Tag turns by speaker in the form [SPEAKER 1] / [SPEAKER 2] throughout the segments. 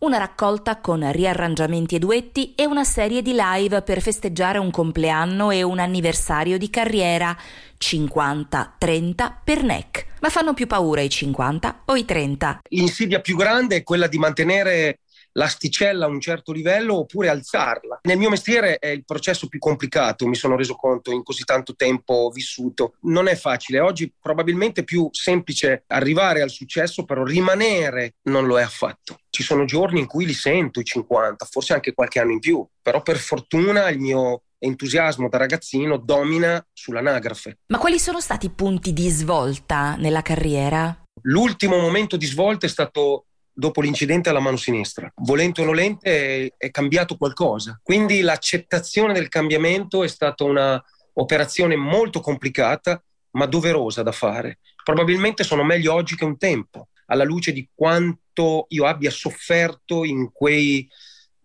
[SPEAKER 1] Una raccolta con riarrangiamenti e duetti e una serie di live per festeggiare un compleanno e un anniversario di carriera. 50-30 per NEC. Ma fanno più paura i 50 o i 30?
[SPEAKER 2] L'insidia più grande è quella di mantenere l'asticella a un certo livello oppure alzarla. Nel mio mestiere è il processo più complicato, mi sono reso conto in così tanto tempo vissuto. Non è facile, oggi probabilmente è più semplice arrivare al successo, però rimanere non lo è affatto. Ci sono giorni in cui li sento i 50, forse anche qualche anno in più, però per fortuna il mio entusiasmo da ragazzino domina sull'anagrafe.
[SPEAKER 1] Ma quali sono stati i punti di svolta nella carriera?
[SPEAKER 2] L'ultimo momento di svolta è stato dopo l'incidente alla mano sinistra. Volente o nolente è, è cambiato qualcosa. Quindi l'accettazione del cambiamento è stata un'operazione molto complicata, ma doverosa da fare. Probabilmente sono meglio oggi che un tempo, alla luce di quanto io abbia sofferto in quei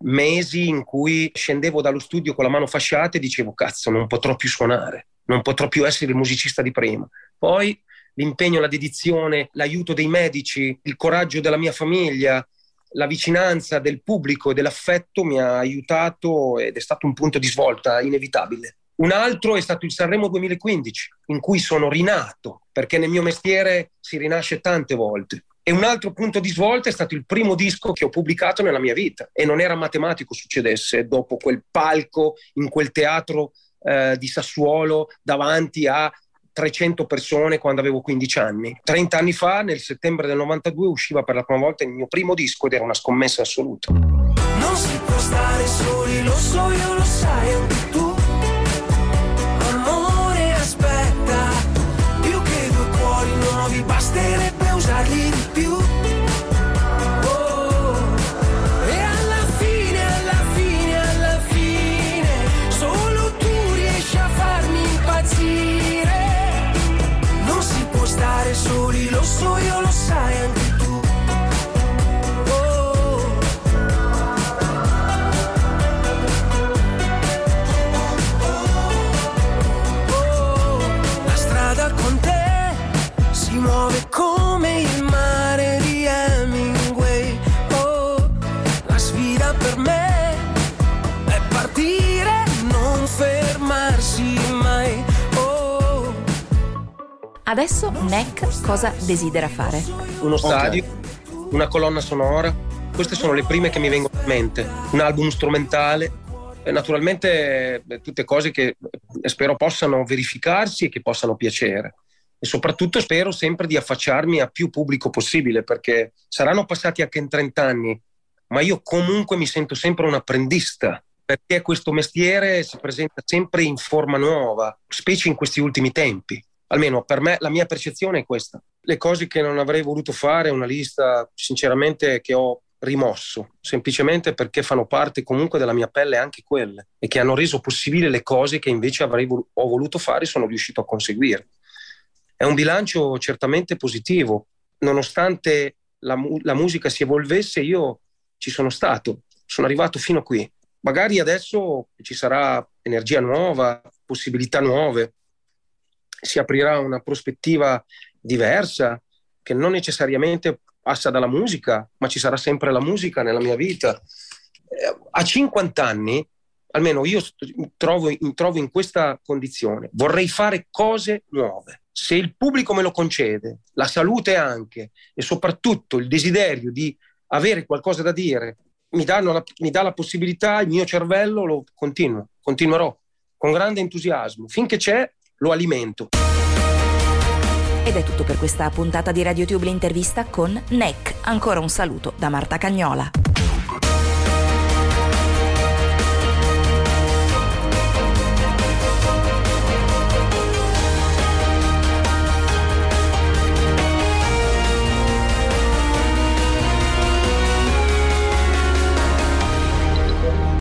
[SPEAKER 2] mesi in cui scendevo dallo studio con la mano fasciata e dicevo cazzo non potrò più suonare, non potrò più essere il musicista di prima. Poi l'impegno, la dedizione, l'aiuto dei medici, il coraggio della mia famiglia, la vicinanza del pubblico e dell'affetto mi ha aiutato ed è stato un punto di svolta inevitabile. Un altro è stato il Sanremo 2015, in cui sono rinato, perché nel mio mestiere si rinasce tante volte. E un altro punto di svolta è stato il primo disco che ho pubblicato nella mia vita e non era matematico succedesse dopo quel palco in quel teatro eh, di Sassuolo davanti a 300 persone quando avevo 15 anni. 30 anni fa, nel settembre del 92, usciva per la prima volta il mio primo disco ed era una scommessa assoluta.
[SPEAKER 3] Non si può stare soli, lo so io, lo sai anche tu. Per me è partire, non fermarsi mai
[SPEAKER 1] Adesso NEC cosa desidera fare?
[SPEAKER 2] Uno stadio, okay. una colonna sonora, queste sono le prime che mi vengono in mente, un album strumentale, naturalmente tutte cose che spero possano verificarsi e che possano piacere. E soprattutto spero sempre di affacciarmi a più pubblico possibile, perché saranno passati anche in 30 anni, ma io comunque mi sento sempre un apprendista, perché questo mestiere si presenta sempre in forma nuova, specie in questi ultimi tempi almeno per me la mia percezione è questa. Le cose che non avrei voluto fare, una lista sinceramente che ho rimosso, semplicemente perché fanno parte comunque della mia pelle anche quelle e che hanno reso possibile le cose che invece vol- ho voluto fare e sono riuscito a conseguire. È un bilancio certamente positivo, nonostante la, mu- la musica si evolvesse, io ci sono stato, sono arrivato fino a qui. Magari adesso ci sarà energia nuova, possibilità nuove, si aprirà una prospettiva diversa che non necessariamente passa dalla musica, ma ci sarà sempre la musica nella mia vita. Eh, a 50 anni, almeno io trovo, trovo in questa condizione, vorrei fare cose nuove. Se il pubblico me lo concede, la salute anche e soprattutto il desiderio di avere qualcosa da dire mi, la, mi dà la possibilità, il mio cervello lo continuo, continuerò con grande entusiasmo. Finché c'è, lo alimento.
[SPEAKER 1] Ed è tutto per questa puntata di RadioTube l'intervista con NEC. Ancora un saluto da Marta Cagnola.